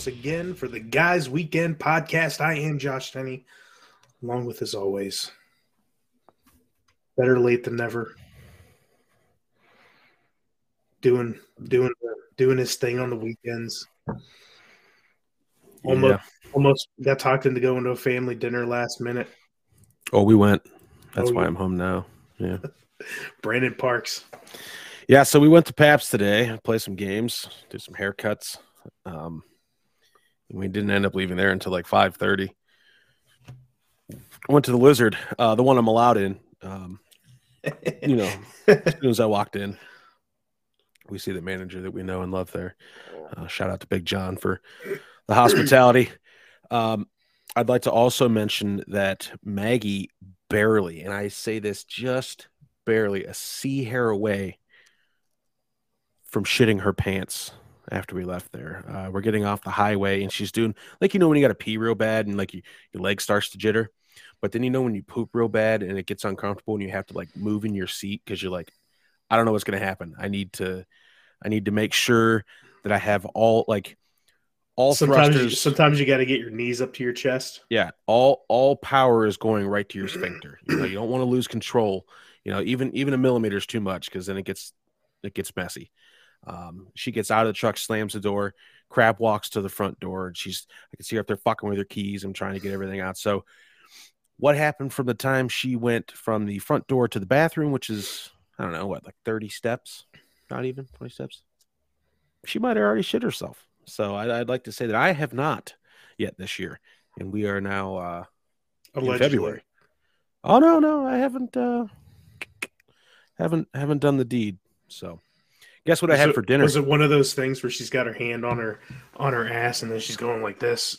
once again for the Guys Weekend podcast. I am Josh Tenney, along with as always, better late than never. Doing doing doing his thing on the weekends. Almost Yeah. almost got talked into going to a family dinner last minute. Oh, we went. That's Oh, why yeah. I'm home now. Yeah. Brandon Parks. Yeah. So we went to Paps today, play some games, do some haircuts. Um, we didn't end up leaving there until like 5:30. Went to the Lizard, uh, the one I'm allowed in. Um, you know, as soon as I walked in, we see the manager that we know and love there. Uh, shout out to Big John for the hospitality. Um, I'd like to also mention that Maggie barely, and I say this just barely, a sea hair away from shitting her pants after we left there. Uh, we're getting off the highway, and she's doing like you know when you got to pee real bad and like you, your leg starts to jitter, but then you know when you poop real bad and it gets uncomfortable and you have to like move in your seat because you're like, I don't know what's gonna happen. I need to, I need to make sure that I have all like all sometimes you, thrusters. sometimes you got to get your knees up to your chest. Yeah, all all power is going right to your sphincter. You know, you don't want to lose control. You know, even even a millimeter is too much because then it gets it gets messy. Um, she gets out of the truck, slams the door. Crab walks to the front door, and she's I can see her up there fucking with her keys. I'm trying to get everything out. So, what happened from the time she went from the front door to the bathroom, which is I don't know what like 30 steps, not even 20 steps. She might have already shit herself. So I'd, I'd like to say that I have not yet this year, and we are now uh, in February. Oh no, no, I haven't uh haven't haven't done the deed. So guess what I had it- for dinner? Was it one of those things where she's got her hand on her on her ass and then she's going like this?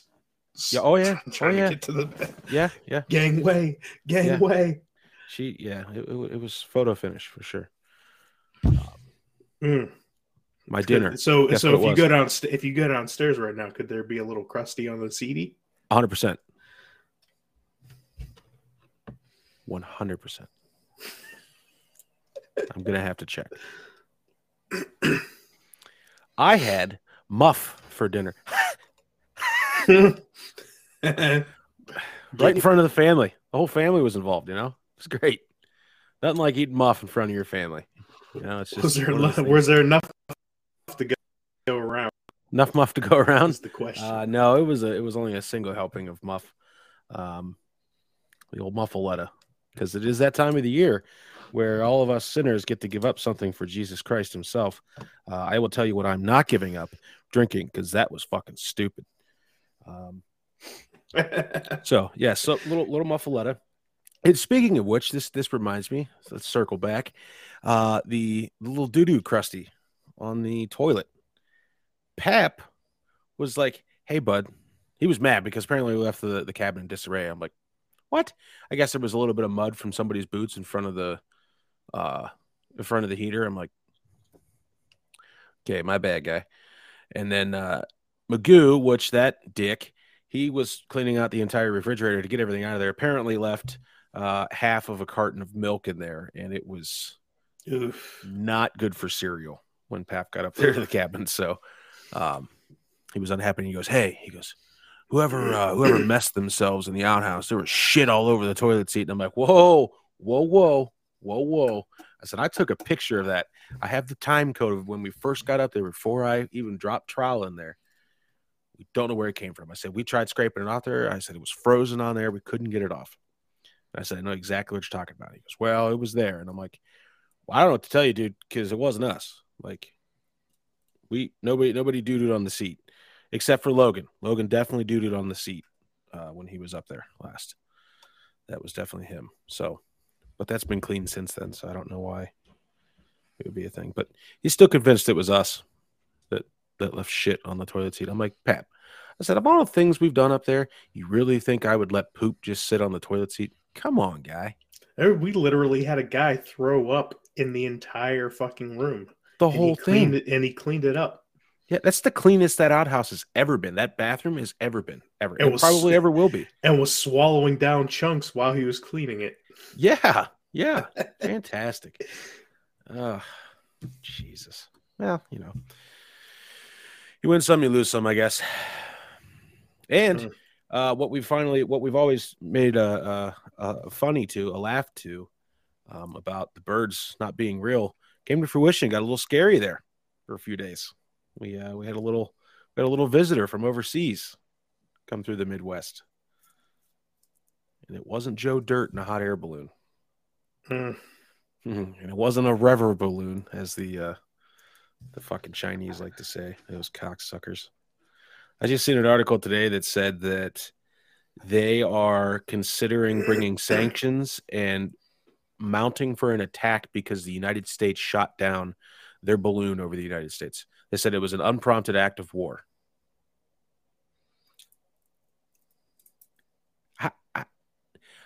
Yeah, oh, yeah, trying oh, yeah. to get to the bed. Yeah, yeah. gangway, gangway. She yeah, it, it, it was photo finish for sure. Mm. My dinner, So Guess so if you go down if you go downstairs right now, could there be a little crusty on the CD? 100%. 100%. I'm going to have to check. I had muff for dinner right in front of the family. The whole family was involved, you know? It's great. Nothing like eating muff in front of your family. You know, it's just was there one of those enough, was there enough to go, go around? enough muff to go around. Is the question. Uh, no, it was a it was only a single helping of muff, um, the old muffaletta, because it is that time of the year where all of us sinners get to give up something for Jesus Christ Himself. Uh, I will tell you what I'm not giving up: drinking, because that was fucking stupid. Um, so yeah, so little little muffaletta. And speaking of which, this this reminds me. So let's circle back. Uh, the, little doo doo crusty on the toilet. Pep was like, "Hey, bud." He was mad because apparently we left the, the cabin in disarray. I'm like, "What?" I guess there was a little bit of mud from somebody's boots in front of the uh in front of the heater. I'm like, "Okay, my bad, guy." And then uh Magoo, which that dick, he was cleaning out the entire refrigerator to get everything out of there. Apparently left uh half of a carton of milk in there, and it was Oof. not good for cereal when Pap got up there to the cabin. So um, he was unhappy. And he goes, "Hey," he goes, "Whoever uh, whoever messed themselves in the outhouse, there was shit all over the toilet seat." And I'm like, "Whoa, whoa, whoa, whoa, whoa!" I said, "I took a picture of that. I have the time code of when we first got up there before I even dropped trowel in there." We don't know where it came from. I said, We tried scraping it off there. I said, It was frozen on there. We couldn't get it off. And I said, I know exactly what you're talking about. He goes, Well, it was there. And I'm like, well, I don't know what to tell you, dude, because it wasn't us. Like, we nobody nobody duded on the seat except for Logan. Logan definitely duded on the seat uh, when he was up there last. That was definitely him. So, but that's been cleaned since then. So I don't know why it would be a thing. But he's still convinced it was us that that left shit on the toilet seat. I'm like, Pat. I said, of all the things we've done up there, you really think I would let poop just sit on the toilet seat? Come on, guy. We literally had a guy throw up in the entire fucking room. The whole thing. it, and he cleaned it up. Yeah, that's the cleanest that outhouse has ever been. That bathroom has ever been, ever. It It, was- probably ever will be. and was swallowing down chunks while he was cleaning it. Yeah, yeah, fantastic. Oh, Jesus. Well, you know, You win some, you lose some, I guess. And Mm. uh, what we finally, what we've always made a, a, a funny to, a laugh to, um, about the birds not being real, came to fruition. Got a little scary there for a few days. We uh, we had a little we had a little visitor from overseas come through the Midwest, and it wasn't Joe Dirt in a hot air balloon. Mm. Mhm. And it wasn't a rever balloon, as the uh, the fucking Chinese like to say. Those cocksuckers. I just seen an article today that said that they are considering bringing sanctions and mounting for an attack because the United States shot down their balloon over the United States. They said it was an unprompted act of war.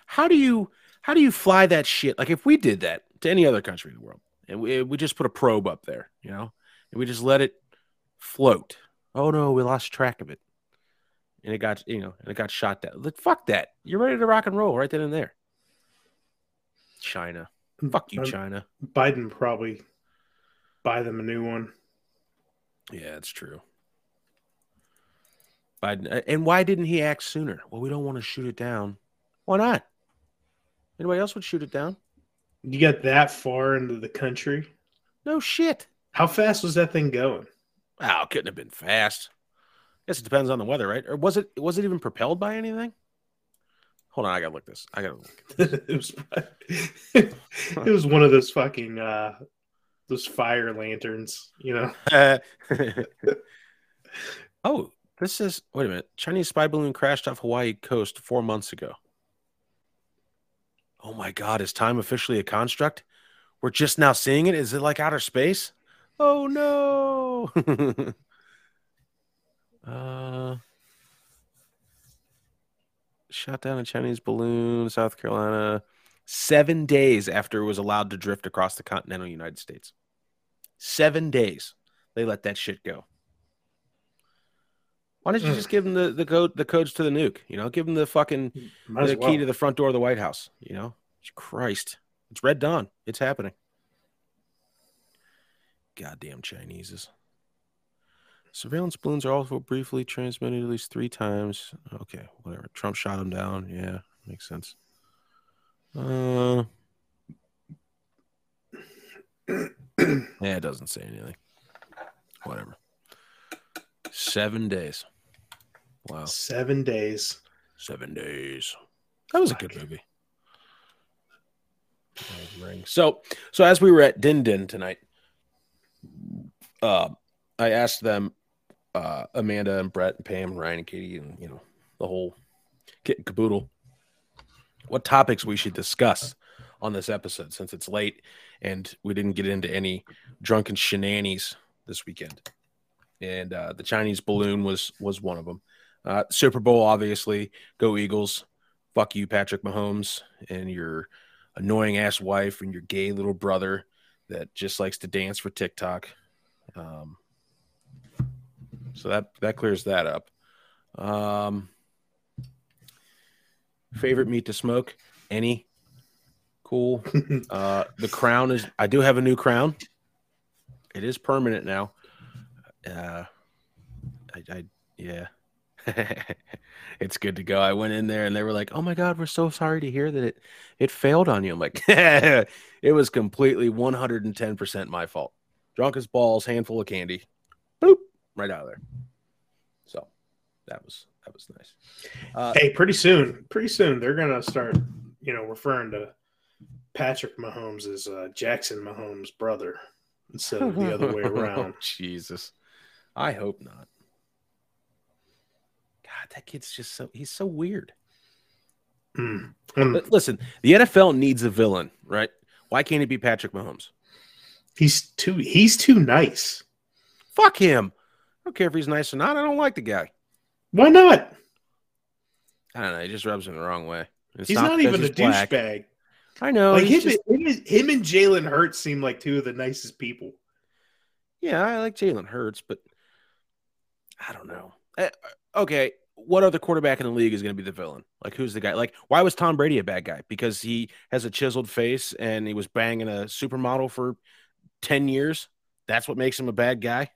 How do you how do you fly that shit? Like if we did that to any other country in the world, and we we just put a probe up there, you know, and we just let it float. Oh no, we lost track of it, and it got you know, and it got shot down. Like, fuck that! You're ready to rock and roll right then and there. China, fuck you, Um, China. Biden probably buy them a new one. Yeah, it's true. Biden, and why didn't he act sooner? Well, we don't want to shoot it down. Why not? Anybody else would shoot it down? You got that far into the country. No shit. How fast was that thing going? Oh, it couldn't have been fast. I Guess it depends on the weather, right? Or was it was it even propelled by anything? Hold on, I gotta look this. I gotta look. it was it was one of those fucking uh those fire lanterns, you know. oh, this is wait a minute. Chinese spy balloon crashed off Hawaii coast four months ago. Oh my god, is time officially a construct? We're just now seeing it. Is it like outer space? Oh no. uh shot down a Chinese balloon, South Carolina, seven days after it was allowed to drift across the continental United States. Seven days they let that shit go. Why don't you Mm. just give them the, the code the codes to the nuke? You know, give them the fucking Might the well. key to the front door of the White House. You know, Christ, it's Red Dawn. It's happening. Goddamn Chineses. Surveillance balloons are also briefly transmitted at least three times. Okay, whatever. Trump shot them down. Yeah, makes sense. Uh, yeah, it doesn't say anything. Whatever. Seven days. Wow. Seven days. Seven days. That was a good movie. Ring. So, so as we were at Din Din tonight, uh, I asked them, uh, Amanda and Brett and Pam and Ryan and Katie and you know the whole kit and caboodle, what topics we should discuss on this episode since it's late and we didn't get into any drunken shenanigans this weekend. And uh, the Chinese balloon was was one of them. Uh, Super Bowl, obviously, go Eagles. Fuck you, Patrick Mahomes, and your annoying ass wife and your gay little brother that just likes to dance for TikTok. Um, so that that clears that up. Um, favorite meat to smoke? Any? Cool. Uh, the crown is. I do have a new crown. It is permanent now. Uh, I, I yeah. it's good to go. I went in there and they were like, "Oh my god, we're so sorry to hear that it it failed on you." I'm like, "It was completely 110% my fault. Drunk as balls, handful of candy, boop, right out of there." So that was that was nice. Uh, Hey, pretty soon, pretty soon they're gonna start, you know, referring to Patrick Mahomes as uh, Jackson Mahomes' brother instead of the other way around. Jesus, I hope not. God, that kid's just so he's so weird. Mm. But listen, the NFL needs a villain, right? Why can't it be Patrick Mahomes? he's too he's too nice. Fuck him. I don't care if he's nice or not. I don't like the guy. Why not? I don't know. He just rubs me the wrong way. It's He's not, even a douchebag. I know. like him, just- him, and- him and Jalen Hurts seem like two of the nicest people. yeah, I like Jalen Hurts, but I don't know. Eh, Okay, what other quarterback in the league is going to be the villain? Like, who's the guy? Like, why was Tom Brady a bad guy? Because he has a chiseled face and he was banging a supermodel for 10 years? That's what makes him a bad guy?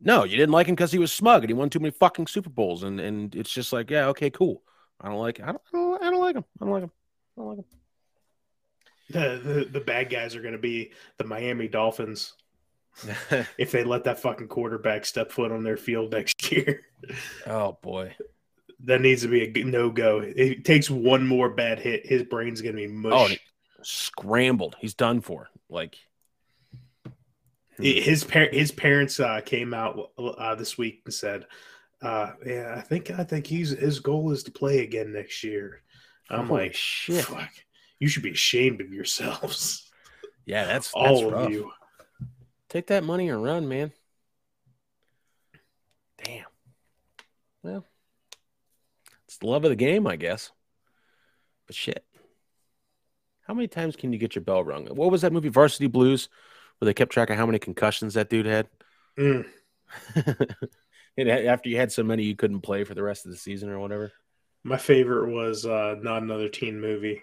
No, you didn't like him because he was smug and he won too many fucking Super Bowls, and and it's just like, yeah, okay, cool. I don't like, I don't, I don't, I don't like him. I don't like him. I don't like him. The, the the bad guys are going to be the Miami Dolphins if they let that fucking quarterback step foot on their field next year. oh boy, that needs to be a no go. It takes one more bad hit, his brain's going to be mush. Oh, scrambled. He's done for. Like his par- his parents uh, came out uh, this week and said, uh, "Yeah, I think I think he's his goal is to play again next year." I'm Holy like, "Shit, fuck. you should be ashamed of yourselves." Yeah, that's, that's all rough. of you. Take that money and run, man. Damn. Well, it's the love of the game, I guess. But shit. How many times can you get your bell rung? What was that movie, Varsity Blues, where they kept track of how many concussions that dude had? Mm. and after you had so many, you couldn't play for the rest of the season or whatever. My favorite was uh, not another teen movie.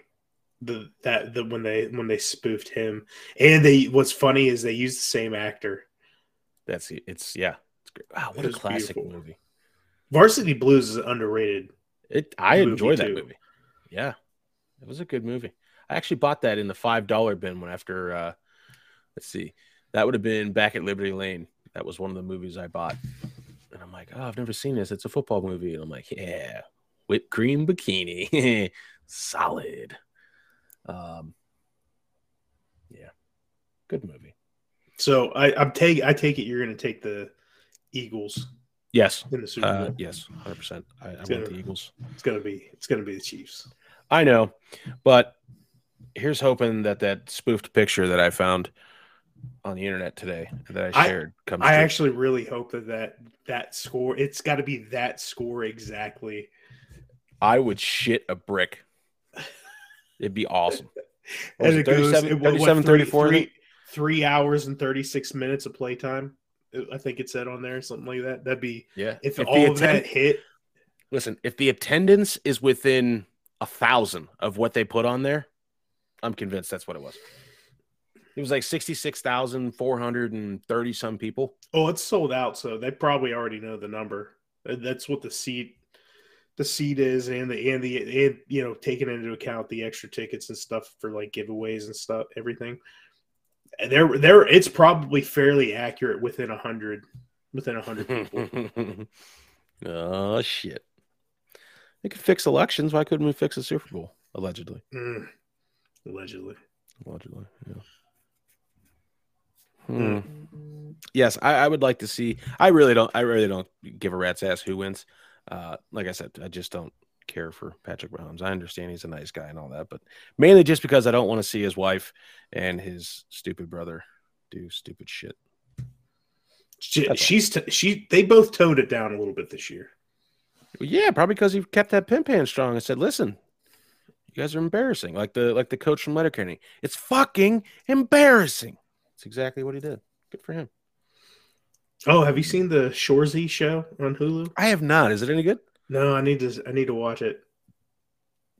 The that the when they when they spoofed him, and they what's funny is they used the same actor. That's it's yeah. It's great. Wow, what a classic beautiful. movie. Varsity Blues is underrated. It I enjoy that movie. Yeah, it was a good movie. I actually bought that in the five dollar bin when after uh, let's see, that would have been back at Liberty Lane. That was one of the movies I bought, and I'm like, oh, I've never seen this. It's a football movie, and I'm like, yeah, whipped cream bikini, solid. Um, yeah, good movie. So I, I'm take I take it you're going to take the Eagles. Yes. In the Super uh, Bowl. Uh, yes, hundred percent. I, I want the Eagles. It's gonna be it's gonna be the Chiefs. I know, but here's hoping that that spoofed picture that I found on the internet today that I shared I, comes. I true. actually really hope that that that score. It's got to be that score exactly. I would shit a brick. It'd be awesome. As it 37, goes, 37 34 three, three hours and 36 minutes of playtime. I think it said on there something like that. That'd be yeah. If, if all of that hit, listen. If the attendance is within a thousand of what they put on there, I'm convinced that's what it was. It was like 66,430 some people. Oh, it's sold out. So they probably already know the number. That's what the seat, the seat is and the, and the, and, you know, taking into account the extra tickets and stuff for like giveaways and stuff, everything. And there, there, it's probably fairly accurate within a hundred, within a hundred people. oh shit. They could fix elections. Why couldn't we fix a Super Bowl? Allegedly. Mm. Allegedly. Allegedly, yeah. Hmm. Yes, I, I, would like to see. I really don't. I really don't give a rat's ass who wins. Uh, like I said, I just don't care for Patrick Mahomes. I understand he's a nice guy and all that, but mainly just because I don't want to see his wife and his stupid brother do stupid shit. She, she's t- she. They both toned it down a little bit this year. Yeah, probably because he kept that pin pan strong and said, "Listen, you guys are embarrassing. Like the like the coach from Letterkenny. It's fucking embarrassing. It's exactly what he did. Good for him. Oh, have you seen the Shoresy show on Hulu? I have not. Is it any good? No, I need to I need to watch it.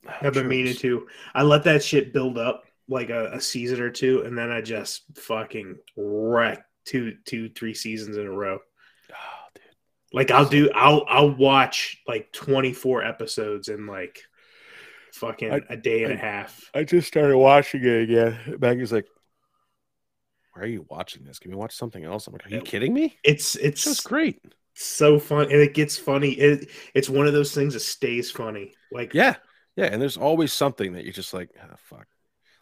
Oh, I've been meaning to. I let that shit build up like a, a, season or two, and then I just fucking wreck two, two, three seasons in a row. Oh, dude. Like I'll do, I'll, I'll watch like twenty four episodes in like fucking I, a day and I, a half. I just started watching it again. Maggie's like, "Why are you watching this? Can we watch something else?" I'm like, "Are you kidding me?" It's it's just great, so fun, and it gets funny. It it's one of those things that stays funny. Like yeah, yeah, and there's always something that you're just like, oh, "Fuck."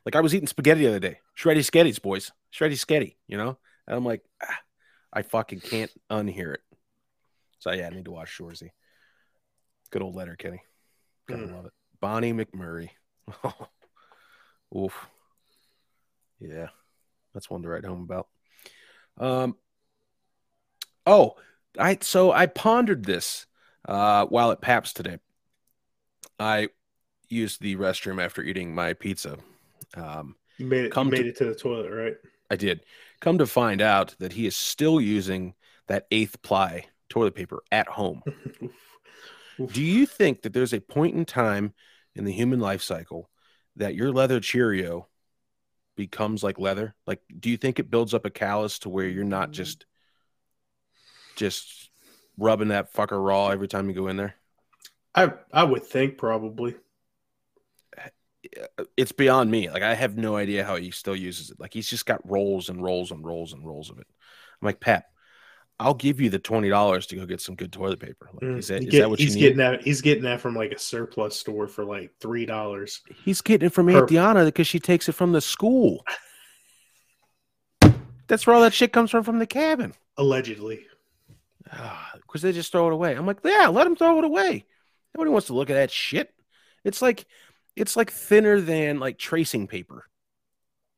Like I was eating spaghetti the other day, shreddy sketties, boys, shreddy sketty, you know, and I'm like, ah, I fucking can't unhear it. So yeah, I need to watch Shoresy. Good old Letterkenny. Gotta mm. love it. Bonnie McMurray. Oof. Yeah. That's one to write home about. Um Oh, I so I pondered this uh while at Paps today. I used the restroom after eating my pizza. Um you made it, you made to, it to the toilet, right? I did. Come to find out that he is still using that eighth ply toilet paper at home. Do you think that there's a point in time in the human life cycle that your leather Cheerio becomes like leather? Like, do you think it builds up a callus to where you're not mm. just just rubbing that fucker raw every time you go in there? I I would think probably. Eh, it's beyond me. Like I have no idea how he still uses it. Like he's just got rolls and rolls and rolls and rolls of it. I'm like, Pat, I'll give you the twenty dollars to go get some good toilet paper. Like, Mm, is that, get- that what you he's need? getting that? He's getting that from like a surplus store for like three dollars. He's getting it from Aunt Diana because she takes it from the school. That's where all that shit comes from from the cabin. Allegedly. Because they just throw it away. I'm like, yeah, let them throw it away. Nobody wants to look at that shit. It's like, it's like thinner than like tracing paper.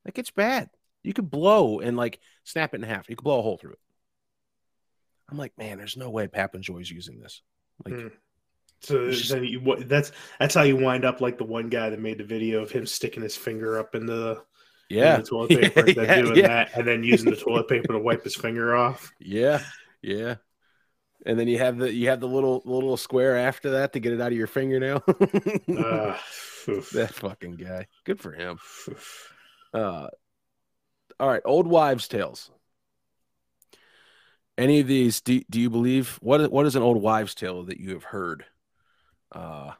Like it's bad. You could blow and like snap it in half. You could blow a hole through it. I'm like, man, there's no way Pap enjoys using this. Like, Mm. So just- then you, what- that's that's how you wind up like the one guy that made the video of him sticking his finger up into the, in yeah, the toilet paper and then doing yeah. that and then using the toilet paper to wipe his finger off. Yeah, yeah. And then you have the you have the little little square after that to get it out of your fingernail. Uh, that fucking guy. Good for him. Uh, all right, old wives' tales. Any of these? Do, do you believe what? What is an old wives' tale that you have heard? Uh,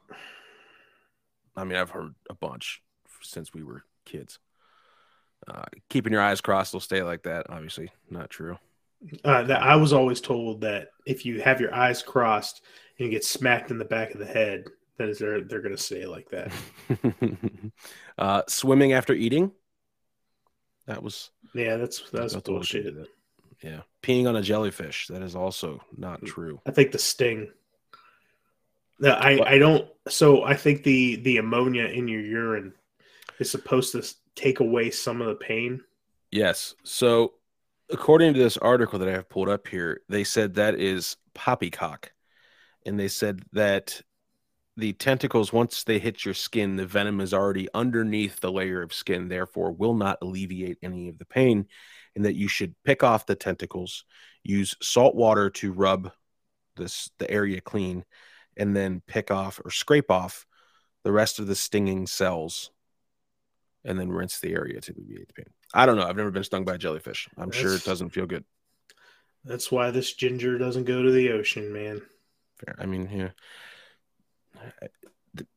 I mean, I've heard a bunch since we were kids. Uh, keeping your eyes crossed will stay like that. Obviously, not true. Uh, that I was always told that if you have your eyes crossed and you get smacked in the back of the head, then they're they're gonna stay like that. uh, swimming after eating. That was Yeah, that's that's I thought we bullshit. that. Yeah, peeing on a jellyfish. That is also not true. I think the sting. No, I I don't. So I think the the ammonia in your urine is supposed to take away some of the pain. Yes. So, according to this article that I have pulled up here, they said that is poppycock. And they said that the tentacles, once they hit your skin, the venom is already underneath the layer of skin, therefore, will not alleviate any of the pain. And that you should pick off the tentacles, use salt water to rub this the area clean, and then pick off or scrape off the rest of the stinging cells and then rinse the area to alleviate the pain. I don't know. I've never been stung by a jellyfish. I'm sure it doesn't feel good. That's why this ginger doesn't go to the ocean, man. Fair. I mean, yeah.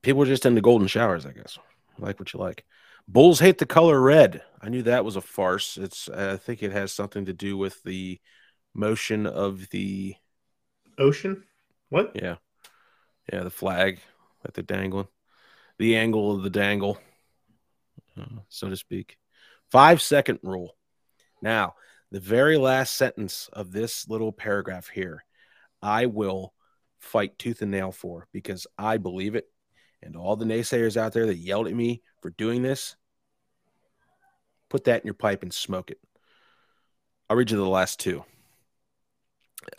People are just into golden showers, I guess. Like what you like. Bulls hate the color red. I knew that was a farce. It's I think it has something to do with the motion of the Ocean? What? yeah. Yeah, the flag that they're dangling. The angle of the dangle, uh, so to speak. Five second rule. Now, the very last sentence of this little paragraph here, I will fight tooth and nail for because I believe it. And all the naysayers out there that yelled at me for doing this, put that in your pipe and smoke it. I'll read you the last two.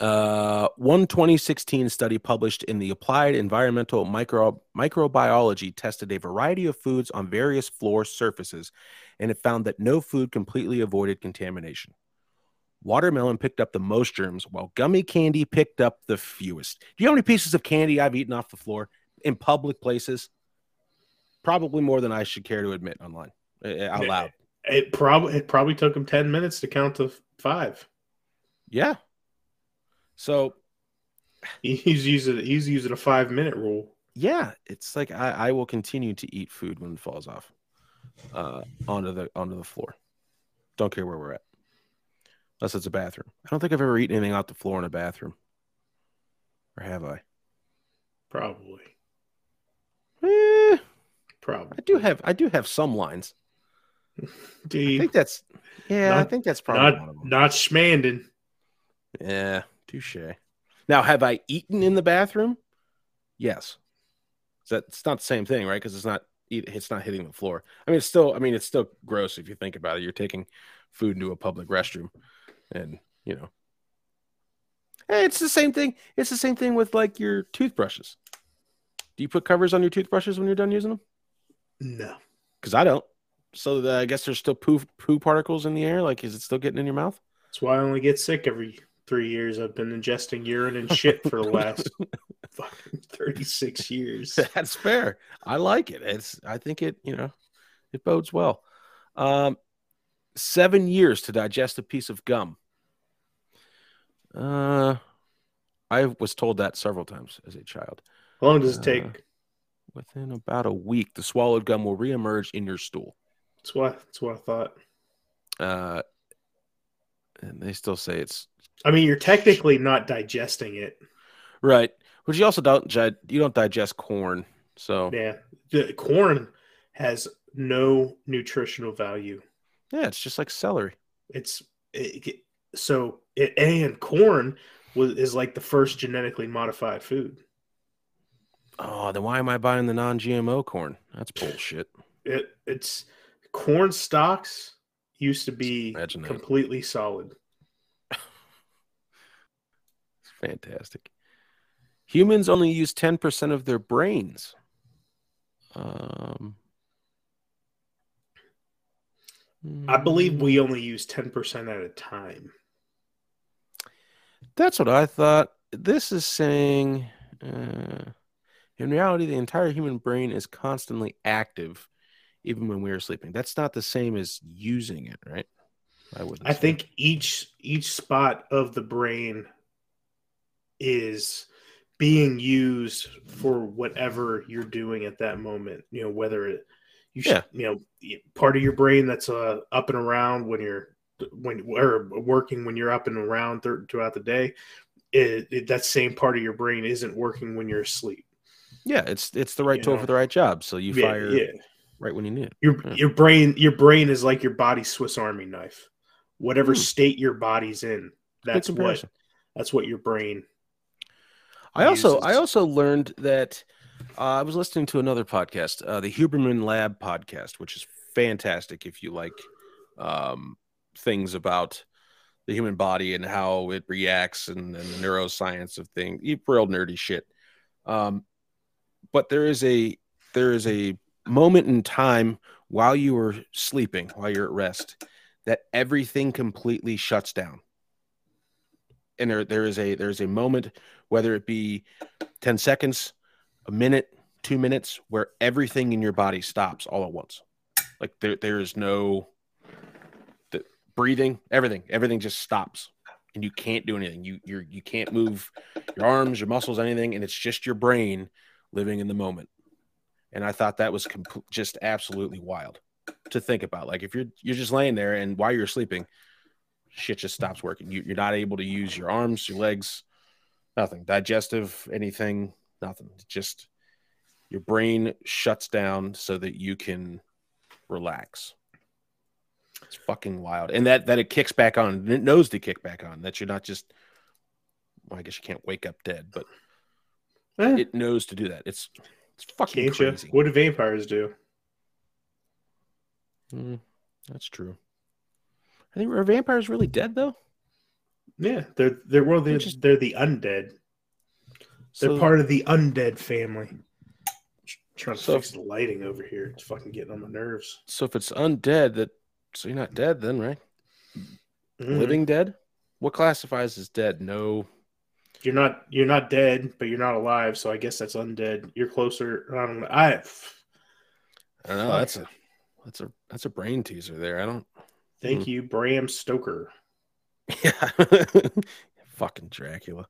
Uh, one 2016 study published in the Applied Environmental Micro- Microbiology tested a variety of foods on various floor surfaces, and it found that no food completely avoided contamination. Watermelon picked up the most germs, while gummy candy picked up the fewest. Do you know how many pieces of candy I've eaten off the floor in public places? Probably more than I should care to admit online uh, out loud. It probably it probably took him ten minutes to count to five. Yeah. So He's using he's using a five minute rule. yeah, it's like I, I will continue to eat food when it falls off uh, onto the onto the floor. Don't care where we're at, unless it's a bathroom. I don't think I've ever eaten anything off the floor in a bathroom, or have I? Probably. Eh, Probably. I do have I do have some lines. Do I think that's yeah. I think that's probably not not schmanding. Yeah, touche. Now, have I eaten in the bathroom? Yes. That's not the same thing, right? Because it's not eat- it's not hitting the floor. I mean, it's still I mean, it's still gross if you think about it. You're taking food into a public restroom, and you know, Hey, it's the same thing. It's the same thing with like your toothbrushes. Do you put covers on your toothbrushes when you're done using them? No. Because I don't. So the, I guess there's still poo poo particles in the air. Like, is it still getting in your mouth? That's why I only get sick every three years. I've been ingesting urine and shit for the last fucking 36 years. That's fair. I like it. It's I think it, you know, it bodes well. Um seven years to digest a piece of gum. Uh I was told that several times as a child. How long does it Uh, take? Within about a week, the swallowed gum will reemerge in your stool. That's what that's what I thought. Uh, and they still say it's I mean, you're technically not digesting it. right, but you also don't you don't digest corn, so yeah, Yeah, the corn has no nutritional value. Yeah, it's just like celery. It's it, so it, and corn was is like the first genetically modified food. Oh, then why am I buying the non-GMO corn? That's bullshit. It it's corn stalks used to be completely solid. It's fantastic. Humans only use 10% of their brains. Um, I believe we only use ten percent at a time. That's what I thought. This is saying, uh, in reality, the entire human brain is constantly active, even when we are sleeping. That's not the same as using it, right? I wouldn't. I say. think each each spot of the brain is being used for whatever you're doing at that moment. You know, whether it you should, Yeah. you know part of your brain that's uh, up and around when you're when or working when you're up and around th- throughout the day. It, it, that same part of your brain isn't working when you're asleep. Yeah, it's it's the right You tool know. for the right job. So you Yeah, fire yeah. right when you need it. Your Yeah. your brain your brain is like your body's Swiss Army knife. Whatever Hmm. state your body's in, that's what that's what your brain I also I also learned that uh, I was listening to another podcast, uh, the Huberman Lab podcast, which is fantastic if you like um, things about the human body and how it reacts and, and the neuroscience of things, real nerdy shit. Um, but there is a there is a moment in time while you are sleeping, while you're at rest, that everything completely shuts down. And there there is a there's a moment whether it be 10 seconds, a minute, two minutes, where everything in your body stops all at once. Like there, there is no the breathing, everything, everything just stops. And you can't do anything. You you're you can't move your arms, your muscles, anything, and it's just your brain living in the moment. And I thought that was compl- just absolutely wild to think about. Like if you're you're just laying there and while you're sleeping, shit just stops working. You, you're not able to use your arms, your legs, nothing digestive anything nothing just your brain shuts down so that you can relax it's fucking wild and that that it kicks back on it knows to kick back on that you're not just well, i guess you can't wake up dead but Eh, it knows to do that it's it's fucking can't you? crazy What do vampires do? Mm, that's true i think are vampires really dead though Yeah, they're they're well they're, Just- they're the undead. They're So- part of the undead family. Trying to So- fix the lighting over here. It's fucking getting on my nerves. so if it's undead that so you're not dead then right Mhm. living dead what classifies as dead no You're not you're not dead, but you're not alive. So I guess that's undead. You're closer. I don't know. I I don't know. Fuck. That's a that's a that's a brain teaser there. I don't. thank Hmm. you, Bram Stoker. Yeah, fucking Dracula.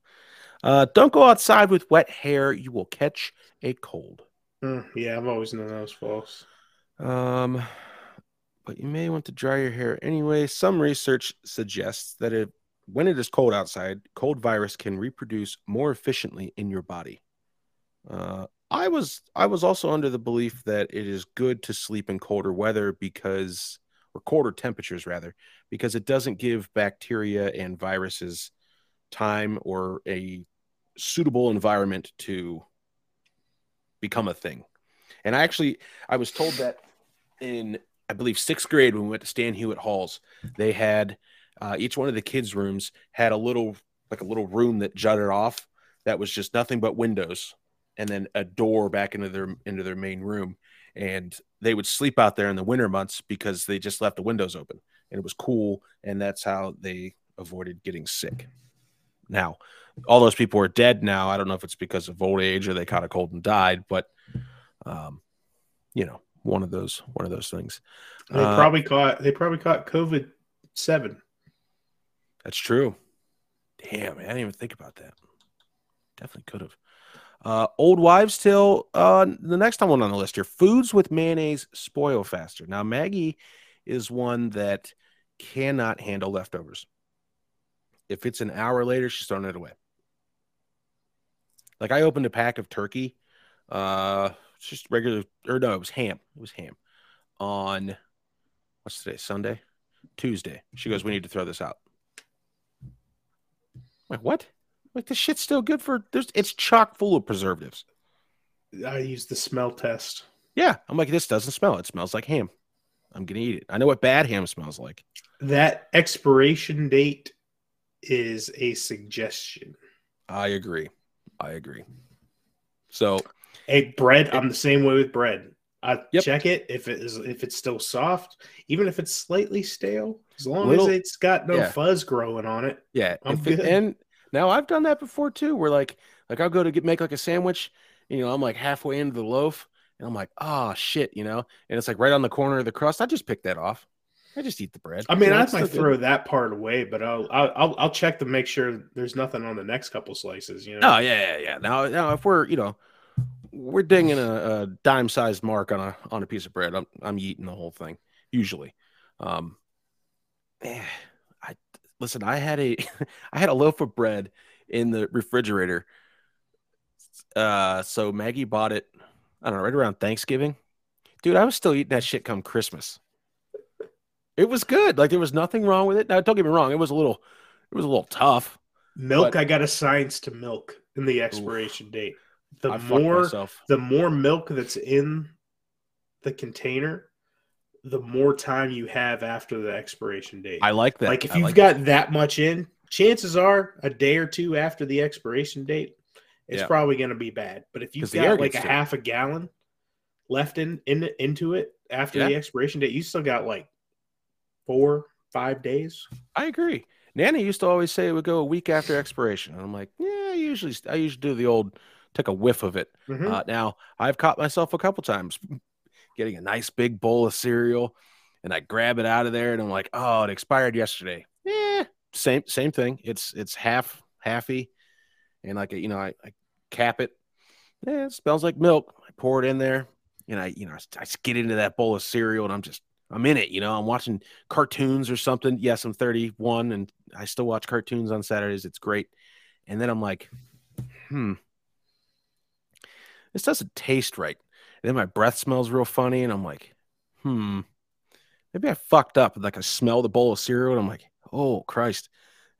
Uh, don't go outside with wet hair. You will catch a cold. Hmm, yeah, I've always known that was false. Um, but you may want to dry your hair anyway. Some research suggests that it, when it is cold outside, cold virus can reproduce more efficiently in your body. Uh, I was I was also under the belief that it is good to sleep in colder weather because, or colder temperatures rather, because it doesn't give bacteria and viruses time or a suitable environment to become a thing. And I actually I was told that in I believe sixth grade when we went to Stan Hywet Halls, they had uh, each one of the kids' rooms had a little like a little room that jutted off that was just nothing but windows and then a door back into their into their main room. And they would sleep out there in the winter months because they just left the windows open and it was cool and that's how they avoided getting sick. Now all those people are dead now. I don't know if it's because of old age or they caught a cold and died but um you know one of those one of those things. They Uh, probably caught they probably caught COVID seven. That's true damn i didn't even think about that definitely could have. Uh, old wives' tale. Uh, the next one on the list here: foods with mayonnaise spoil faster. Now, Maggie is one that cannot handle leftovers. If it's an hour later, she's throwing it away. Like I opened a pack of turkey, uh, just regular, or no, it was ham. It was ham on what's today? Sunday, Tuesday. She goes, "We need to throw this out." Like what? Like this shit's still good for. There's it's chock full of preservatives. I use the smell test. Yeah, I'm like this doesn't smell. It smells like ham. I'm gonna eat it. I know what bad ham smells like. That expiration date is a suggestion. I agree. I agree. So, hey, bread. I'm the same way with bread. I Yep. check it if it is if it's still soft, even if it's slightly stale, as long Little- as it's got no yeah. fuzz growing on it. Yeah, I'm if it- and now I've done that before too. Where like like I'll go to get make like a sandwich, you know, I'm like halfway into the loaf, and I'm like, oh shit, you know, and it's like right on the corner of the crust. I just pick that off. I just eat the bread. I mean, You know, I might still good. throw that part away, but I'll, I'll I'll I'll check to make sure there's nothing on the next couple slices. You know, Oh yeah, yeah, yeah. Now, now if we're you know we're dinging a, a dime sized mark on a on a piece of bread, I'm I'm eating the whole thing usually. Um, eh, I listen. I had a I had a loaf of bread in the refrigerator. Uh, so Maggie bought it. I don't know, right around Thanksgiving. Dude, I was still eating that shit come Christmas. It was good. Like there was nothing wrong with it. Now, don't get me wrong. It was a little, it was a little tough. milk. but- I got a science to milk in the expiration date. The I more the more milk that's in the container, the more time you have after the expiration date. I like that. like if I you've like got that much in, chances are a day or two after the expiration date, it's Yeah. probably going to be bad. But if you've got like a half a gallon left in, in into it after the expiration date, you still got like four, five days. I agree. Nana used to always say it would go a week after expiration, and I'm like, yeah, I usually I usually do the old take a whiff of it. Mhm. Uh, now I've caught myself a couple times getting a nice big bowl of cereal, and I grab it out of there, and I'm like, oh, it expired yesterday. Yeah, same same thing. It's it's half halfy, and like you know I, I cap it. Yeah, it smells like milk. I pour it in there, and I you know I, I just get into that bowl of cereal, and I'm just I'm in it. You know, I'm watching cartoons or something. Yes, I'm 31, and I still watch cartoons on Saturdays. It's great. And then I'm like, hmm, this doesn't taste right. And then my breath smells real funny, and I'm like, hmm, maybe I fucked up. Like I smell the bowl of cereal, and I'm like, oh Christ,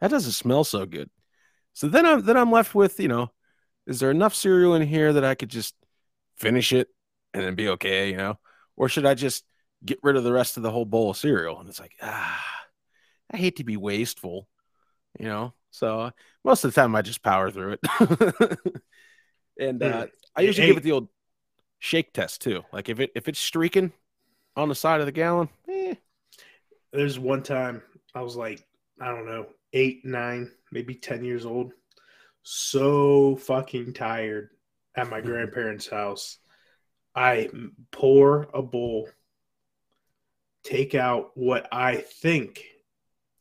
that doesn't smell so good. So then I'm then I'm left with, you know, is there enough cereal in here that I could just finish it and then be okay, you know? Or should I just get rid of the rest of the whole bowl of cereal? And it's like, ah, I hate to be wasteful, you know? So uh, most of the time I just power through it. and uh, I usually give it the old shake test too. Like if it if it's streaking on the side of the gallon, eh, There's one time I was like, I don't know, eight, nine, maybe 10 years old. So fucking tired at my grandparents' house. I pour a bowl, take out what I think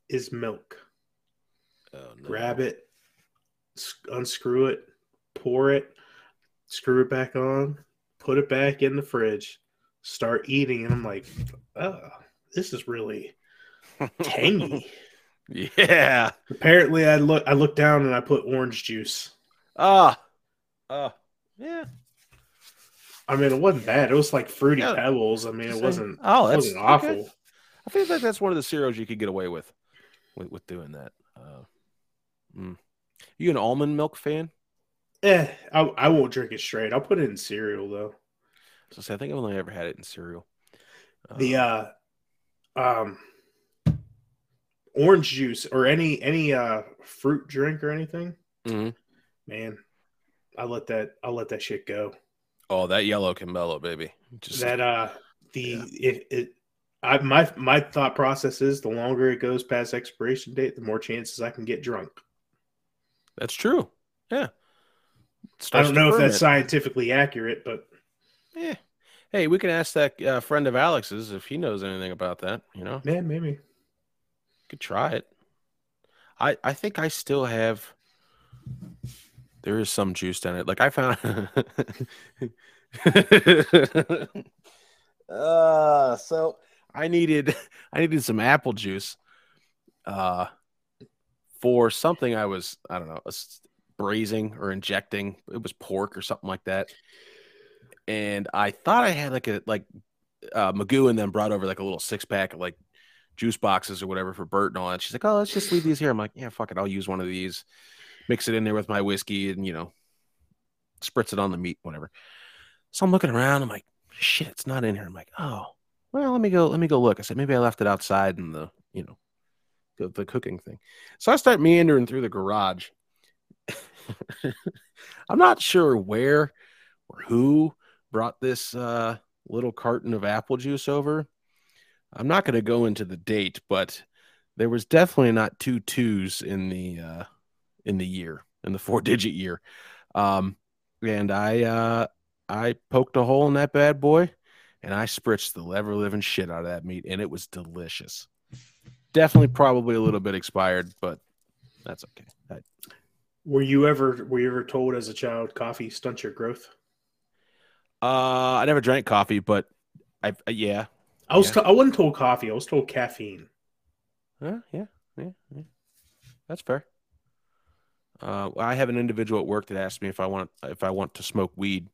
is milk, oh, no. grab it, unscrew it, pour it, screw it back on, put it back in the fridge, start eating. And I'm like, oh, this is really tangy. yeah. Apparently, I look I looked down and I put orange juice. Ah. Uh, yeah. I mean, it wasn't bad. It was like fruity Yeah. pebbles. I mean, it wasn't. Oh, it that's wasn't awful. okay. I feel like that's one of the cereals you could get away with, with, with doing that. Uh, mm. You an almond milk fan? Eh, I, I won't drink it straight. I'll put it in cereal though. So say, I think I've only ever had it in cereal. The Um, uh, um, orange juice or any any uh fruit drink or anything. mhm. Man, I let that I let that shit go. oh, that yellow can mellow, baby. Just that uh the Yeah. it, it I my my thought process is the longer it goes past expiration date, the more chances I can get drunk. that's true. Yeah. It I don't to know if ferment. that's scientifically accurate, but Yeah. Hey, we can ask that uh, friend of Alex's if he knows anything about that. You know, man, maybe. could try it. I I think I still have. there is some juice in it. Like I found. uh, so I needed I needed some apple juice, uh, for something I was I don't know braising or injecting. It was pork or something like that, and I thought I had like a like uh, Magoo and then brought over like a little six pack of like juice boxes or whatever for Bert and all that. She's like, "Oh, let's just leave these here." I'm like, "Yeah, fuck it, I'll use one of these, mix it in there with my whiskey, and you know, spritz it on the meat, whatever." So I'm looking around. I'm like, "Shit, it's not in here." I'm like, "Oh, well, let me go. Let me go look." I said, "Maybe I left it outside in the, you know, the, the cooking thing." So I start meandering through the garage. I'm not sure where or who brought this uh, little carton of apple juice over I'm not going to go into the date, but there was definitely not two twos in the uh, in the year in the four digit year. Um, and I uh, I poked a hole in that bad boy, and I spritzed the ever living shit out of that meat, and it was delicious. Definitely, probably a little bit expired, but that's okay. I, were you ever were you ever told as a child coffee stunts your growth? Uh, I never drank coffee, but I yeah, I was yeah. I wasn't told coffee. I was told caffeine. Yeah, yeah, yeah, yeah. That's fair. Uh, I have an individual at work that asks me if I want if I want to smoke weed,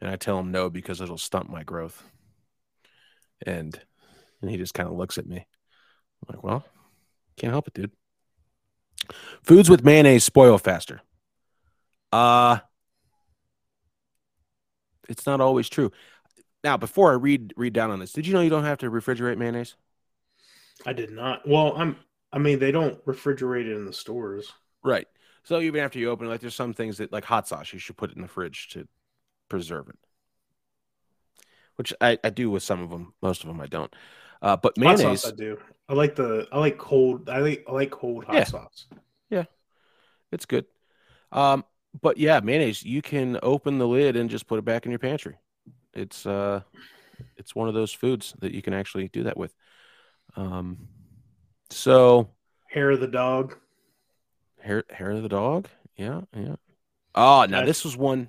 and I tell him no because it'll stunt my growth. And and he just kind of looks at me. I'm like, well, can't help it, dude. Foods with mayonnaise spoil faster. Uh it's not always true. Now, before I read read down on this, did you know you don't have to refrigerate mayonnaise? I did not. Well, I'm. I mean, they don't refrigerate it in the stores. Right. So even after you open it, like there's some things that, like hot sauce, you should put it in the fridge to preserve it. Which I, I do with some of them. Most of them I don't. Uh, but mayonnaise, hot sauce I do. I like the. I like cold. I like. I like cold hot yeah. sauce. Yeah, it's good. Um, but yeah, mayonnaise. You can open the lid and just put it back in your pantry it's uh it's one of those foods that you can actually do that with. Um, so hair of the dog, hair hair of the dog, yeah, yeah. Oh, now this was one.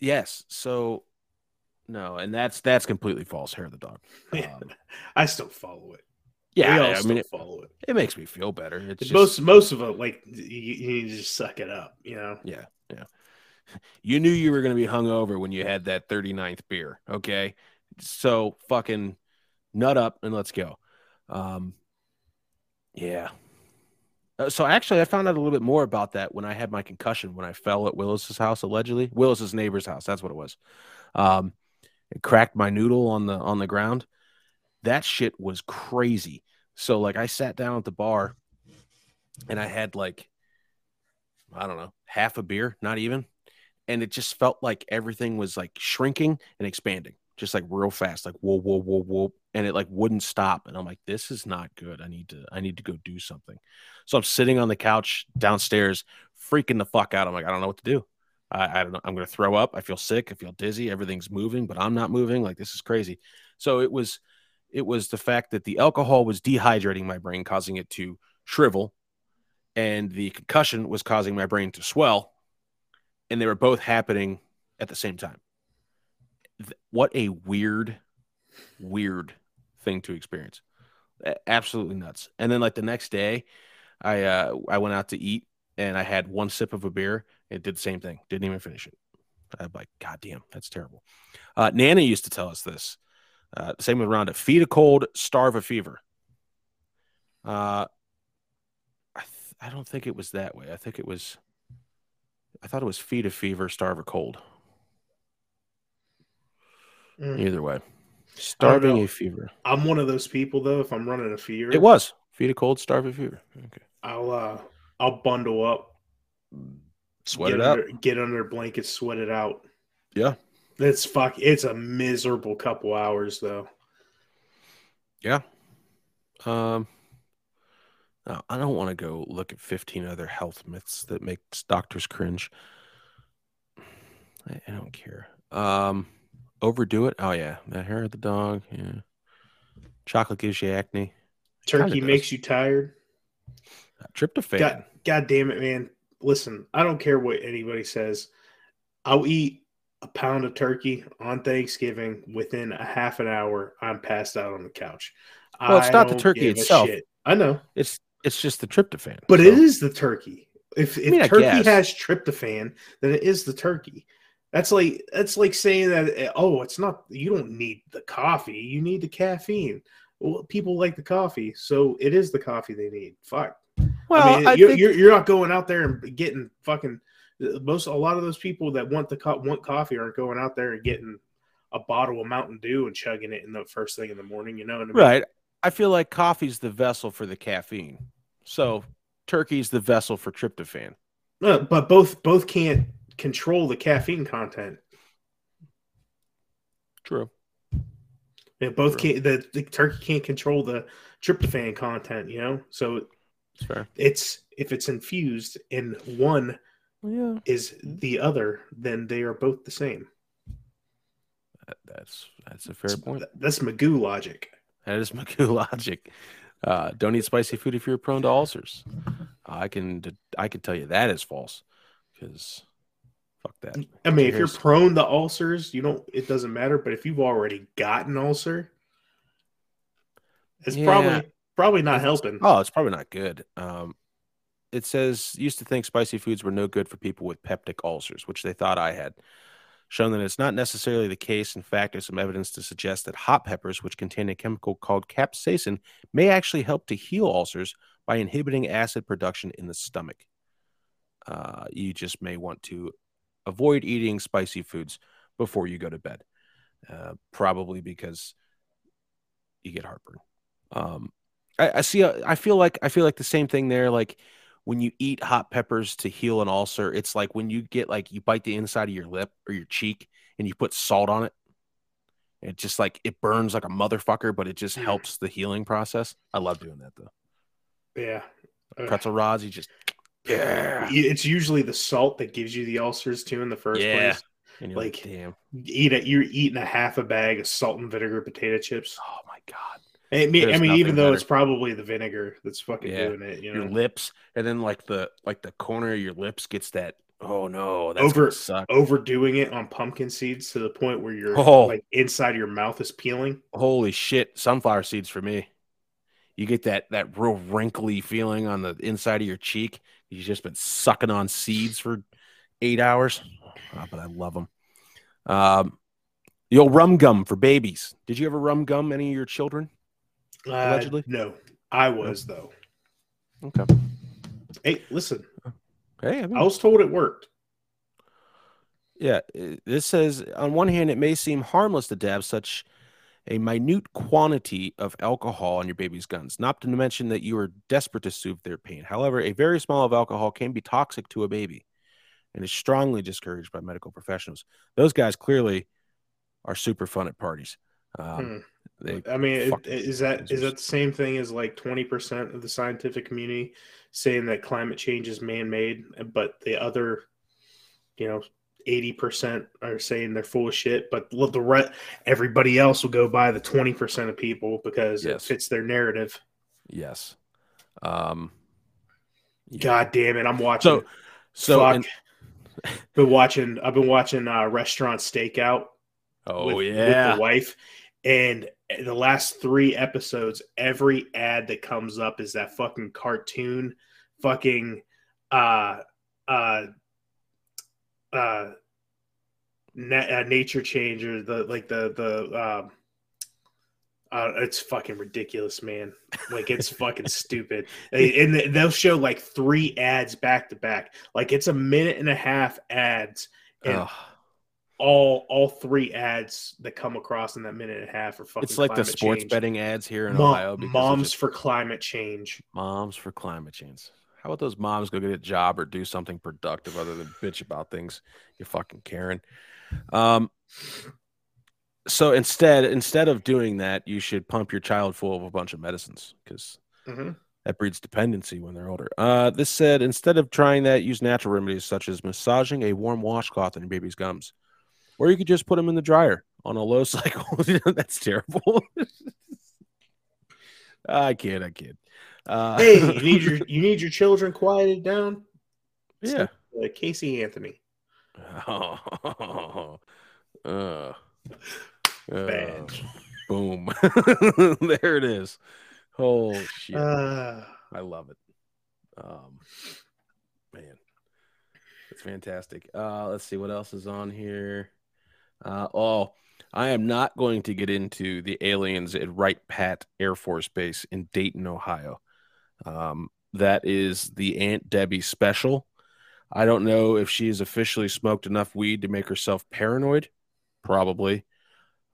Yes, so no, and that's that's completely false. Hair of the dog. Um, I still follow it. Yeah, I mean, it, follow it. It makes me feel better. It's most just, most of it, like you, you just suck it up, you know. Yeah, yeah you knew you were going to be hungover when you had that 39th beer. Okay. So fucking nut up and let's go. Um, yeah. Uh, so actually, I found out a little bit more about that when I had my concussion when I fell at Willis's house allegedly. Willis's neighbor's house. That's what it was. Um, it cracked my noodle on the on the ground. That shit was crazy. So like, I sat down at the bar, and I had like, I don't know, half a beer, not even, and it just felt like everything was like shrinking and expanding just like real fast like whoa whoa whoa whoa and it like wouldn't stop. And i'm like this is not good. I need to i need to go do something. So i'm sitting on the couch downstairs freaking the fuck out. I'm like i don't know what to do i, I don't know i'm gonna throw up i feel sick i feel dizzy everything's moving but i'm not moving like this is crazy so it was it was the fact that the alcohol was dehydrating my brain causing it to shrivel and the concussion was causing my brain to swell and they were both happening at the same time. What a weird, weird thing to experience. Absolutely nuts. And then like the next day, I uh I went out to eat and I had one sip of a beer. It did the same thing. Didn't even finish it. I'm like, God damn, that's terrible. Uh, Nana used to tell us this. Uh, same with Rhonda. Feed a cold, starve a fever. Uh, I, th- I don't think it was that way. I think it was I thought it was feed a fever, starve a cold. Mm. Either way, starving a fever. I'm one of those people though. If I'm running a fever, it was feed a cold, starve a fever. Okay. I'll uh, I'll bundle up, sweat it under, out, get under blankets, sweat it out. Yeah, it's fuck. It's a miserable couple hours though. Yeah. Um. Now, I don't want to go look at 15 other health myths that make doctors cringe. I, I don't care. Um, overdo it. Oh yeah, the hair of the dog. Yeah, chocolate gives you acne. Turkey makes you tired. Tryptophan. God, God damn it, man! Listen, I don't care what anybody says. I'll eat a pound of turkey on Thanksgiving. Within a half an hour, I'm passed out on the couch. Well, it's I not the turkey itself. I know, It's it's just the tryptophan. but So, it is the turkey. If if mean, turkey has tryptophan, then it is the turkey. That's like that's like saying that oh, it's not. You don't need the coffee. You need the caffeine. Well, people like the coffee, so it is the coffee they need. Fuck. Well, I mean, I you're, think- you're, you're not going out there and getting fucking most. A lot of those people that want the co- want coffee aren't going out there and getting a bottle of Mountain Dew and chugging it in the first thing in the morning. You know what I mean? Right. I feel like coffee's the vessel for the caffeine. So turkey's the vessel for tryptophan. Uh, but both both can't control the caffeine content. True. They both True. can't. The, the turkey can't control the tryptophan content. You know, so It's fair. it's if it's infused and one Yeah. is the other, then they are both the same. That, that's that's a fair point. That's Magoo logic. That is Magoo logic. Uh, don't eat spicy food if you're prone to ulcers. I can I can tell you that is false because fuck that. I mean, if you're prone to ulcers, you don't. It doesn't matter. But if you've already got an ulcer, it's Yeah. probably probably not helping. Oh, it's probably not good. Um, it says used to think spicy foods were no good for people with peptic ulcers, which they thought I had. Shown that it's not necessarily the case. In fact, there's some evidence to suggest that hot peppers, which contain a chemical called capsaicin, may actually help to heal ulcers by inhibiting acid production in the stomach. Uh, you just may want to avoid eating spicy foods before you go to bed, uh, probably because you get heartburn. Um, I, I see. uh, I feel like I feel like the same thing there. Like when you eat hot peppers to heal an ulcer, it's like when you get like you bite the inside of your lip or your cheek and you put salt on it. It just like it burns like a motherfucker, but it just Mm. helps the healing process. I love doing that though. Yeah, Pretzel rods, you just yeah, it's usually the salt that gives you the ulcers too in the first Yeah. place. like, Like- damn, eat it. You're eating a half a bag of salt and vinegar potato chips. oh my god, I mean, I mean even though better. it's probably the vinegar that's fucking Yeah. doing it. You know? your lips, and then like the like the corner of your lips gets that. Oh no, that's Over- overdoing it on pumpkin seeds to the point where your Oh. like inside of your mouth is peeling. Holy shit, sunflower seeds for me. You get that that real wrinkly feeling on the inside of your cheek. You've just been sucking on seeds for eight hours, Ah, but I love them. Um, the old rum gum for babies. Did you ever rum gum any of your children? Uh, Allegedly? no, I was though. Okay. Hey, listen, Hey, I mean, I was told it worked. Yeah, uh, this says on one hand, it may seem harmless to dab such a minute quantity of alcohol on your baby's guns, not to mention that you are desperate to soothe their pain. However, a very small of alcohol can be toxic to a baby and is strongly discouraged by medical professionals. Those guys clearly are super fun at parties. Um, Hmm. They, I mean, is that is that the same thing as like twenty percent of the scientific community saying that climate change is man made, but the other, you know, eighty percent are saying they're full of shit. But the re- everybody else will go by the twenty percent of people because Yes. it fits their narrative. yes. Um, yeah. God damn it, I'm watching. So, so, Fuck. and- been watching. I've been watching uh, Restaurant Stakeout. oh with, with yeah, the wife. And the last three episodes, every ad that comes up is that fucking cartoon, fucking uh uh uh, na- uh nature changer, the like the the um uh, it's fucking ridiculous, man. Like it's fucking stupid. And they'll show like three ads back to back. Like it's a minute and a half ads, and Ugh. All all three ads that come across in that minute and a half are fucking. it's like the sports change. betting ads here in Ohio. moms just- for climate change. Moms for climate change. How about those moms go get a job or do something productive other than bitch about things? You fucking Karen. Um, so instead, instead of doing that, you should pump your child full of a bunch of medicines because Mhm. that breeds dependency when they're older. Uh, this said, instead of trying that, use natural remedies such as massaging a warm washcloth on your baby's gums, or you could just put them in the dryer on a low cycle. That's terrible. I kid, I kid. Uh, Hey, you need your you need your children quieted down. Yeah. Uh, Casey Anthony. Oh, uh, Bad. boom. there it is. Oh shit. Uh, I love it. Um, man, it's fantastic. Uh, let's see what else is on here. Uh, oh, I am not going to get into the aliens at Wright Pat Air Force Base in Dayton, Ohio. Um, that is the Aunt Debbie special. I don't know if she has officially smoked enough weed to make herself paranoid. Probably.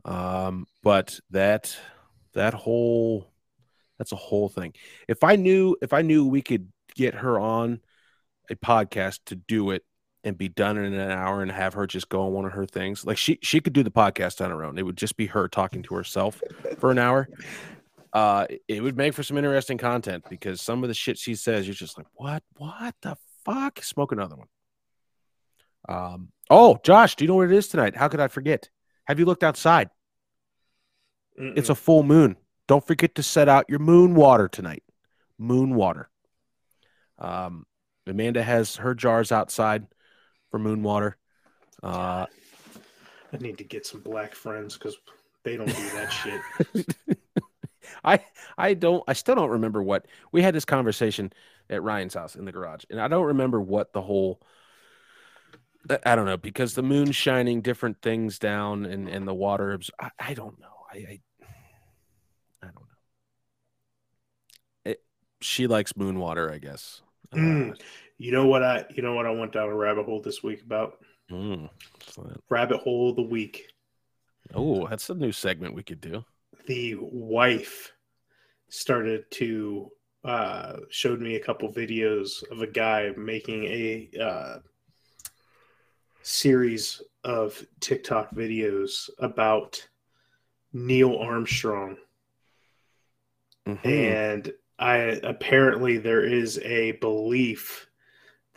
Um, but that that whole that's a whole thing. If I knew if I knew we could get her on a podcast to do it and be done in an hour and have her just go on one of her things, like she she could do the podcast on her own. It would just be her talking to herself for an hour. Uh, it would make for some interesting content because some of the shit she says, you're just like, what, what the fuck? Smoke another one. Um. Oh, Josh, do you know what it is tonight? How could I forget? Have you looked outside? It's a full moon. Don't forget to set out your moon water tonight. Moon water. Um, Amanda has her jars outside for moon water. Uh, I need to get some black friends because they don't do that shit. I I don't I still don't remember what we had this conversation at Ryan's house in the garage, and I don't remember what the whole I- don't know because the moon shining different things down and and the water abs- I, I don't know I, I I don't know. It, she likes moon water, I guess. Uh, Mm. You know what I you know what I went down a rabbit hole this week about? mm, Rabbit hole of the week. oh, that's a new segment we could do. The wife started to uh showed me a couple videos of a guy making a uh series of TikTok videos about Neil Armstrong Mhm. and I apparently there is a belief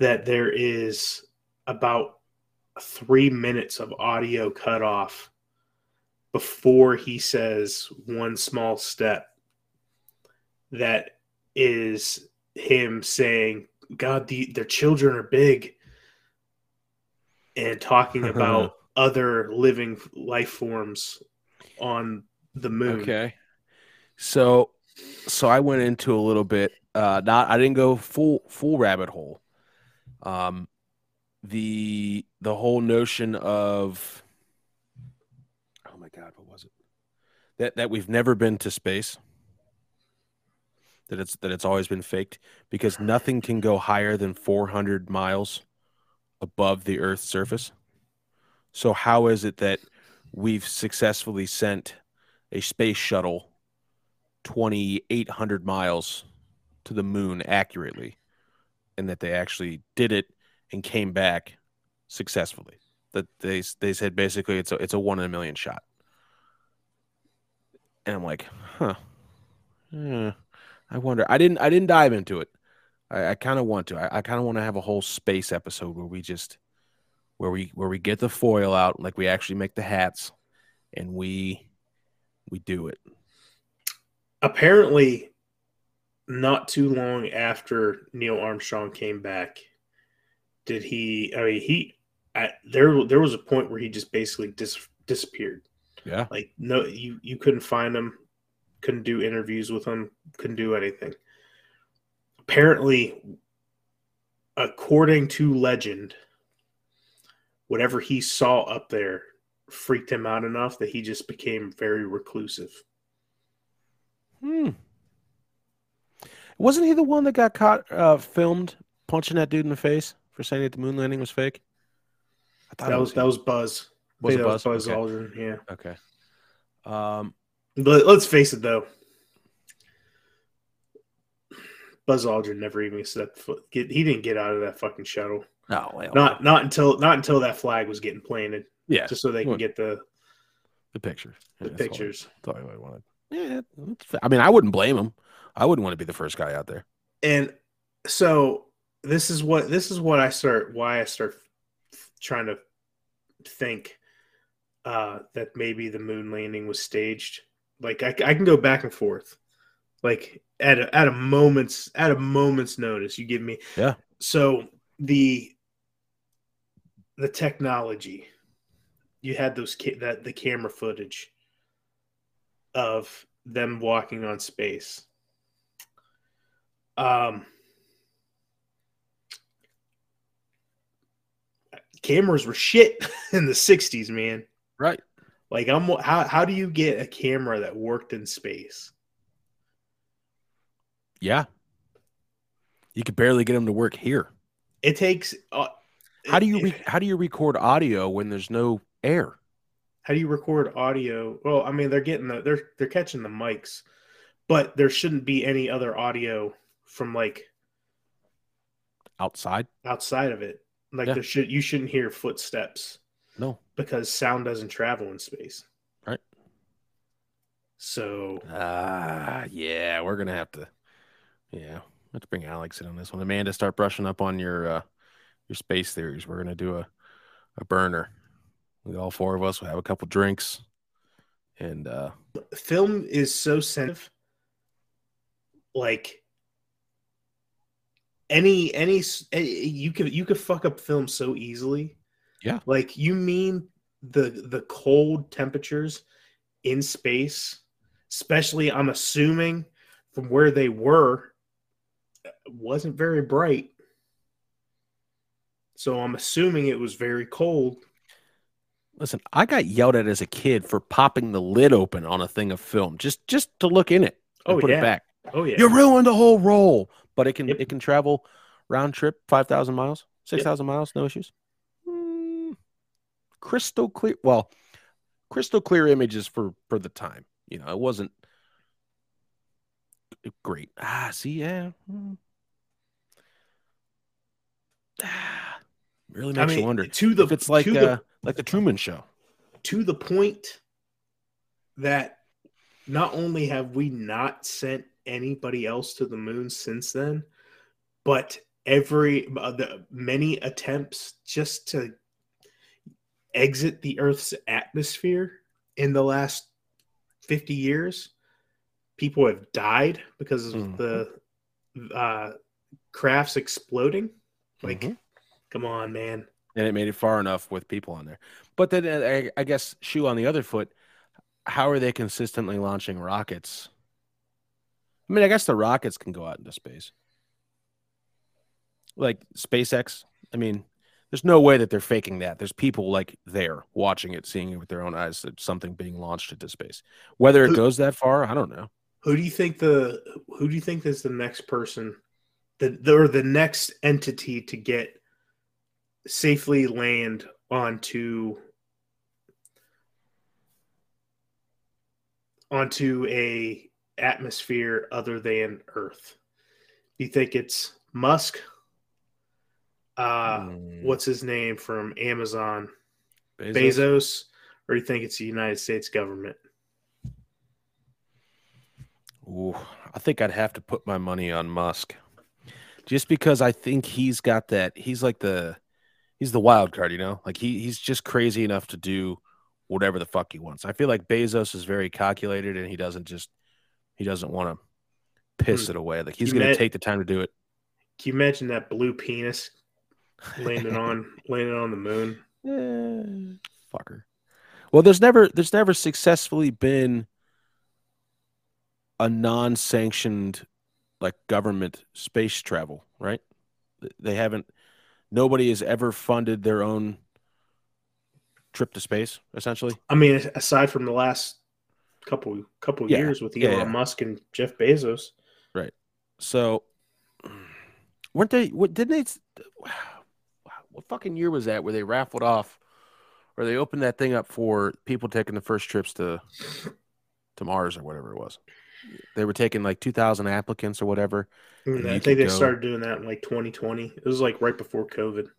that there is about three minutes of audio cut off before he says one small step that is him saying god the, their children are big and talking about other living life forms on the moon Okay. So so I went into a little bit uh not I didn't go full full rabbit hole. Um the the whole notion of oh my god, what was it? That that we've never been to space. That it's that it's always been faked because nothing can go higher than 400 miles above the earth's surface. So how is it that we've successfully sent a space shuttle 2800 miles to the moon accurately and that they actually did it and came back successfully. That they they said basically it's a it's a one in a million shot. And i'm like huh. Yeah, i wonder. I didn't i didn't dive into it. I, I kind of want to. I, I kind of want to have a whole space episode where we just where we where we get the foil out like we actually make the hats and we we do it. Apparently not too long after Neil Armstrong came back did he I mean he at, there there was a point where he just basically dis, disappeared. Yeah. Like no you you couldn't find him couldn't do interviews with him couldn't do anything. Apparently according to legend whatever he saw up there freaked him out enough that he just became very reclusive. Hmm. Wasn't he the one that got caught uh, filmed punching that dude in the face for saying that the moon landing was fake? I thought that it was that was Buzz. Was it was Buzz? Buzz Okay. Aldrin. Yeah. okay. Um, But let's face it, though. Buzz Aldrin never even stepped foot. Get, he didn't get out of that fucking shuttle. no, well, Not not until not until that flag was getting planted, yeah, just so they can get the the picture. the Yeah, that's all pictures. that's all I wanted. Yeah, I mean, I wouldn't blame him. I wouldn't want to be the first guy out there. And so this is what this is what I start why I start trying to think uh, that maybe the moon landing was staged. Like I, I can go back and forth. Like at a, at a moment's at a moment's notice, you give me Yeah. So the the technology. You had those ca- that the camera footage of them walking on space. Um, cameras were shit in the 60s, man. Right. Like I'm how how do you get a camera that worked in space? Yeah. You could barely get them to work here. It takes uh, How do you it- re- how do you record audio when there's no air? how do you record audio? Well, I mean they're getting the they're they're catching the mics, but there shouldn't be any other audio from like Outside? outside of it. Like Yeah. there should you shouldn't hear footsteps No. because sound doesn't travel in space. Right. So Ah, yeah, we're gonna have to. Yeah, let's bring Alex in on this one. Amanda, start brushing up on your uh your space theories. We're gonna do a a burner. We all four of us We'll have a couple drinks, and uh film is so sensitive. Like any any you could you could fuck up film so easily. Yeah. Like you mean the the cold temperatures in space, especially I'm assuming from where they were wasn't very bright. So I'm assuming it was very cold. listen, I got yelled at as a kid for popping the lid open on a thing of film just just to look in it. Oh, put yeah. it back. Oh yeah. You ruined the whole roll, but it can Yep. it can travel round trip five thousand miles, six thousand miles, no issues. Mm, crystal clear. Well, crystal clear images for for the time. You know, it wasn't great. Ah, see, yeah. mm. Ah, really I makes you wonder to the if it's like to the like the Truman Show. to the point that not only have we not sent anybody else to the moon since then, but every uh, the many attempts just to exit the Earth's atmosphere in the last 50 years, people have died because of Mhm. the uh, crafts exploding. Like, Mhm. come on, man. and it made it far enough with people on there. But then uh, I, I guess shoe on the other foot, how are they consistently launching rockets? I mean, I guess the rockets can go out into space, like SpaceX. I mean, there's no way that they're faking that. There's people like there watching it, seeing it with their own eyes. That something being launched into space. Whether it Who- goes that far, I don't know. Who do you think the who do you think is the next person the, the or the next entity to get safely land onto onto a atmosphere other than Earth? Do you think it's Musk? Uh Hmm, what's his name from Amazon? Bezos? Bezos, or do you think it's the United States government? Ooh, I think I'd have to put my money on Musk. Just because I think he's got that he's like the he's the wild card, you know? Like he he's just crazy enough to do whatever the fuck he wants. I feel like Bezos is very calculated and he doesn't just he doesn't want to piss Hmm. it away. Like he's going to take the time to do it. Can you imagine that blue penis landing on landing on the moon? Eh, fucker. Well, there's never there's never successfully been a non-sanctioned like government space travel, right? They haven't nobody has ever funded their own trip to space essentially. I mean, aside from the last couple couple Yeah, years with Elon yeah. Musk and Jeff Bezos, Right. So weren't they what didn't they what fucking year was that where they raffled off or they opened that thing up for people taking the first trips to to Mars or whatever it was. They were taking like 2000 applicants or whatever mm, And I think they go- started doing that in like 2020. It was like right before COVID.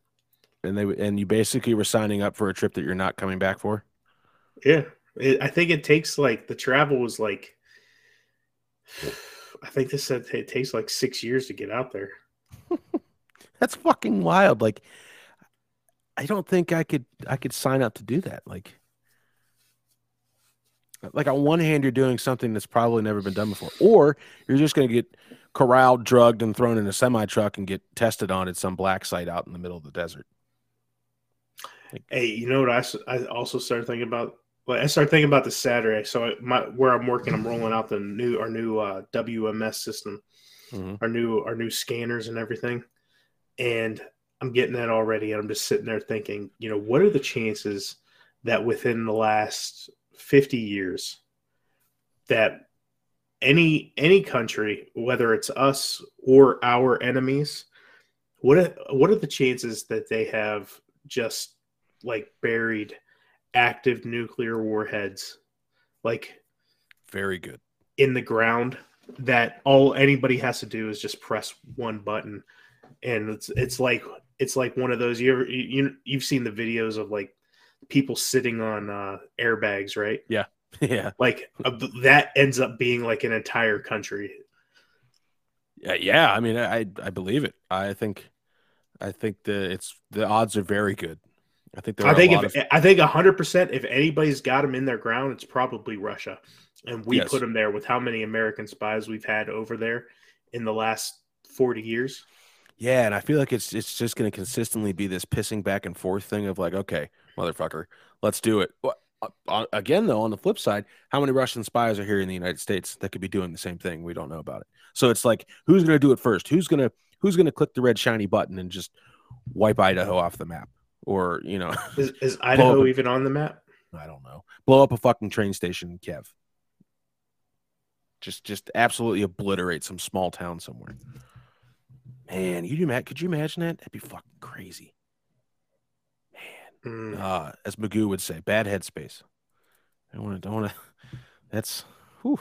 and they and you basically were signing up for a trip that you're not coming back for. Yeah, it, I think it takes like the travel was like, I think this said it takes like six years to get out there. That's fucking wild. Like I don't think I could I could sign up to do that. Like like on one hand you're doing something that's probably never been done before or you're just going to get corralled, drugged, and thrown in a semi truck and get tested on at some black site out in the middle of the desert. Hey, you know what I, I also started thinking about? Well, I started thinking about this Saturday. So I, my where I'm working, I'm rolling out the new our new uh, WMS system, Mhm. our new our new scanners and everything, and I'm getting that already. And I'm just sitting there thinking, you know, what are the chances that within the last 50 years that any any country, whether it's us or our enemies, what are, what are the chances that they have just like buried active nuclear warheads like Very good. in the ground that all anybody has to do is just press one button and it's it's like it's like one of those you ever you you've seen the videos of like people sitting on uh airbags right yeah. Yeah. Like uh, that ends up being like an entire country Yeah, yeah. I mean, I I believe it. I think, I think the it's the odds are very good. I think there I think if of I think hundred percent if anybody's got them in their ground, it's probably Russia, and we Yes. put them there with how many American spies we've had over there in the last forty years. yeah, and I feel like it's it's just going to consistently be this pissing back and forth thing of like, okay, motherfucker, let's do it. Well, uh, uh, again, though, on the flip side, how many Russian spies are here in the United States that could be doing the same thing? We don't know about it. So it's like, who's going to do it first? Who's gonna who's gonna click the red shiny button and just wipe Idaho off the map? Or you know, Is, is Idaho Well, even on the map? I don't know. Blow up a fucking train station, Kev. Just just absolutely obliterate some small town somewhere. Man, you do Matt? could you imagine that? That'd be fucking crazy. Mm. Uh, as Magoo would say, bad headspace. I want to don't want to that's whew.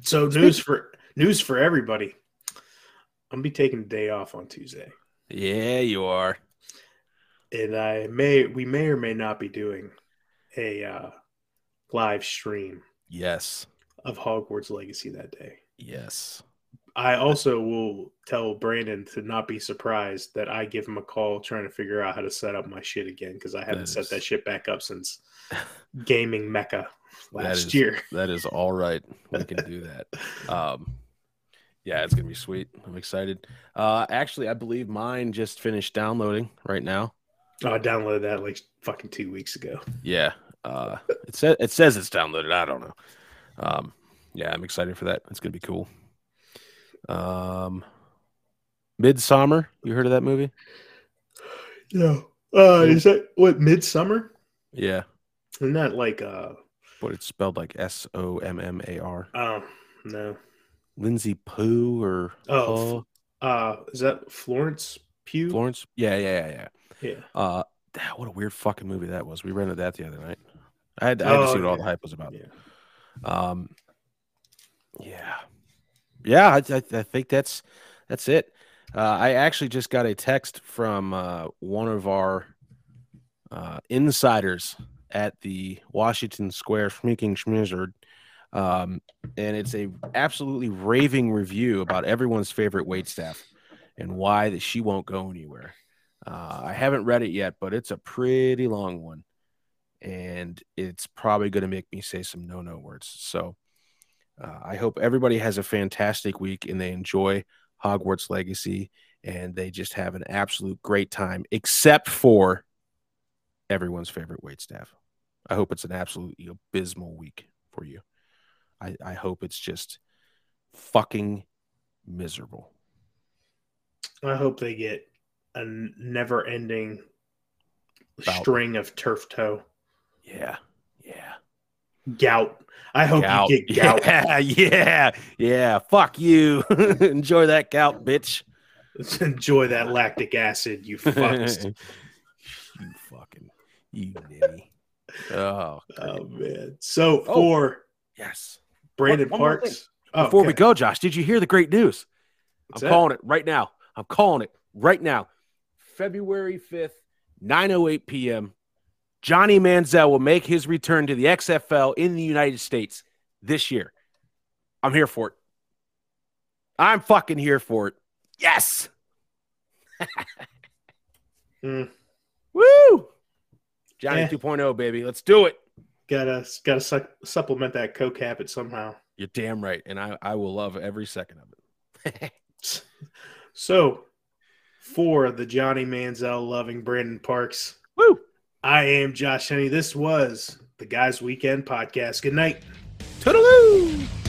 So news for news for everybody. I'm gonna be taking a day off on Tuesday, Yeah, you are. And I may we may or may not be doing a uh, live stream Yes. of Hogwarts Legacy that day. Yes. I also will tell Brandon to not be surprised that I give him a call trying to figure out how to set up my shit again because I haven't That set is- that shit back up since gaming mecca last is- year. That is all right. We can do that. Um, yeah, it's gonna be sweet. I'm excited. Uh, actually, I believe mine just finished downloading right now. I downloaded that like fucking two weeks ago. Yeah, uh, it says it says it's downloaded. I don't know. Um, yeah, I'm excited for that. It's gonna be cool. Um, Midsommar. You heard of that movie? Yeah. Uh, is that what Midsommar? Yeah, Isn't that like uh but it's spelled like S O M M A R. oh no. Lindsay Pooh or Oh, Uh is that Florence Pugh? Florence. Yeah, yeah, yeah, yeah. Yeah. Uh, what a weird fucking movie that was. We rented that the other night. I had, I had to Oh, see what all the hype was about. Yeah. Um, yeah, yeah. I, I, I think that's that's it. Uh, I actually just got a text from uh, one of our uh, insiders at the Washington Square Schmeeking Schmizzard. Um, and it's a absolutely raving review about everyone's favorite wait staff and why that she won't go anywhere. Uh, I haven't read it yet, but it's a pretty long one, and it's probably going to make me say some no-no words. So uh, I hope everybody has a fantastic week and they enjoy Hogwarts Legacy and they just have an absolute great time, except for everyone's favorite wait staff. I hope it's an absolutely abysmal week for you. I, I hope it's just fucking miserable. I hope they get a never ending string of turf toe. Yeah. Yeah. Gout. I hope Gout. you get gout. Yeah, yeah, yeah. Fuck you. Enjoy that gout, bitch. Enjoy that lactic acid, you fucks. you fucking you ninny. Oh, oh man. So Oh. for yes. Brandon One- one Parks. Oh, Before we go, Josh, did you hear the great news? What's I'm that? calling it right now. I'm calling it right now. February 5th, 9:08 p.m. Johnny Manziel will make his return to the XFL in the United States this year. I'm here for it. I'm fucking here for it. Yes. Mm, Woo! Johnny Eh. 2.0, baby. Let's do it. gotta gotta su- supplement that coke habit somehow. You're damn right. And I, I will love every second of it. So, for the Johnny Manziel loving Brandon Parks, Woo! I am Josh Henny. This was the Guys Weekend Podcast. Good night. Toodaloo!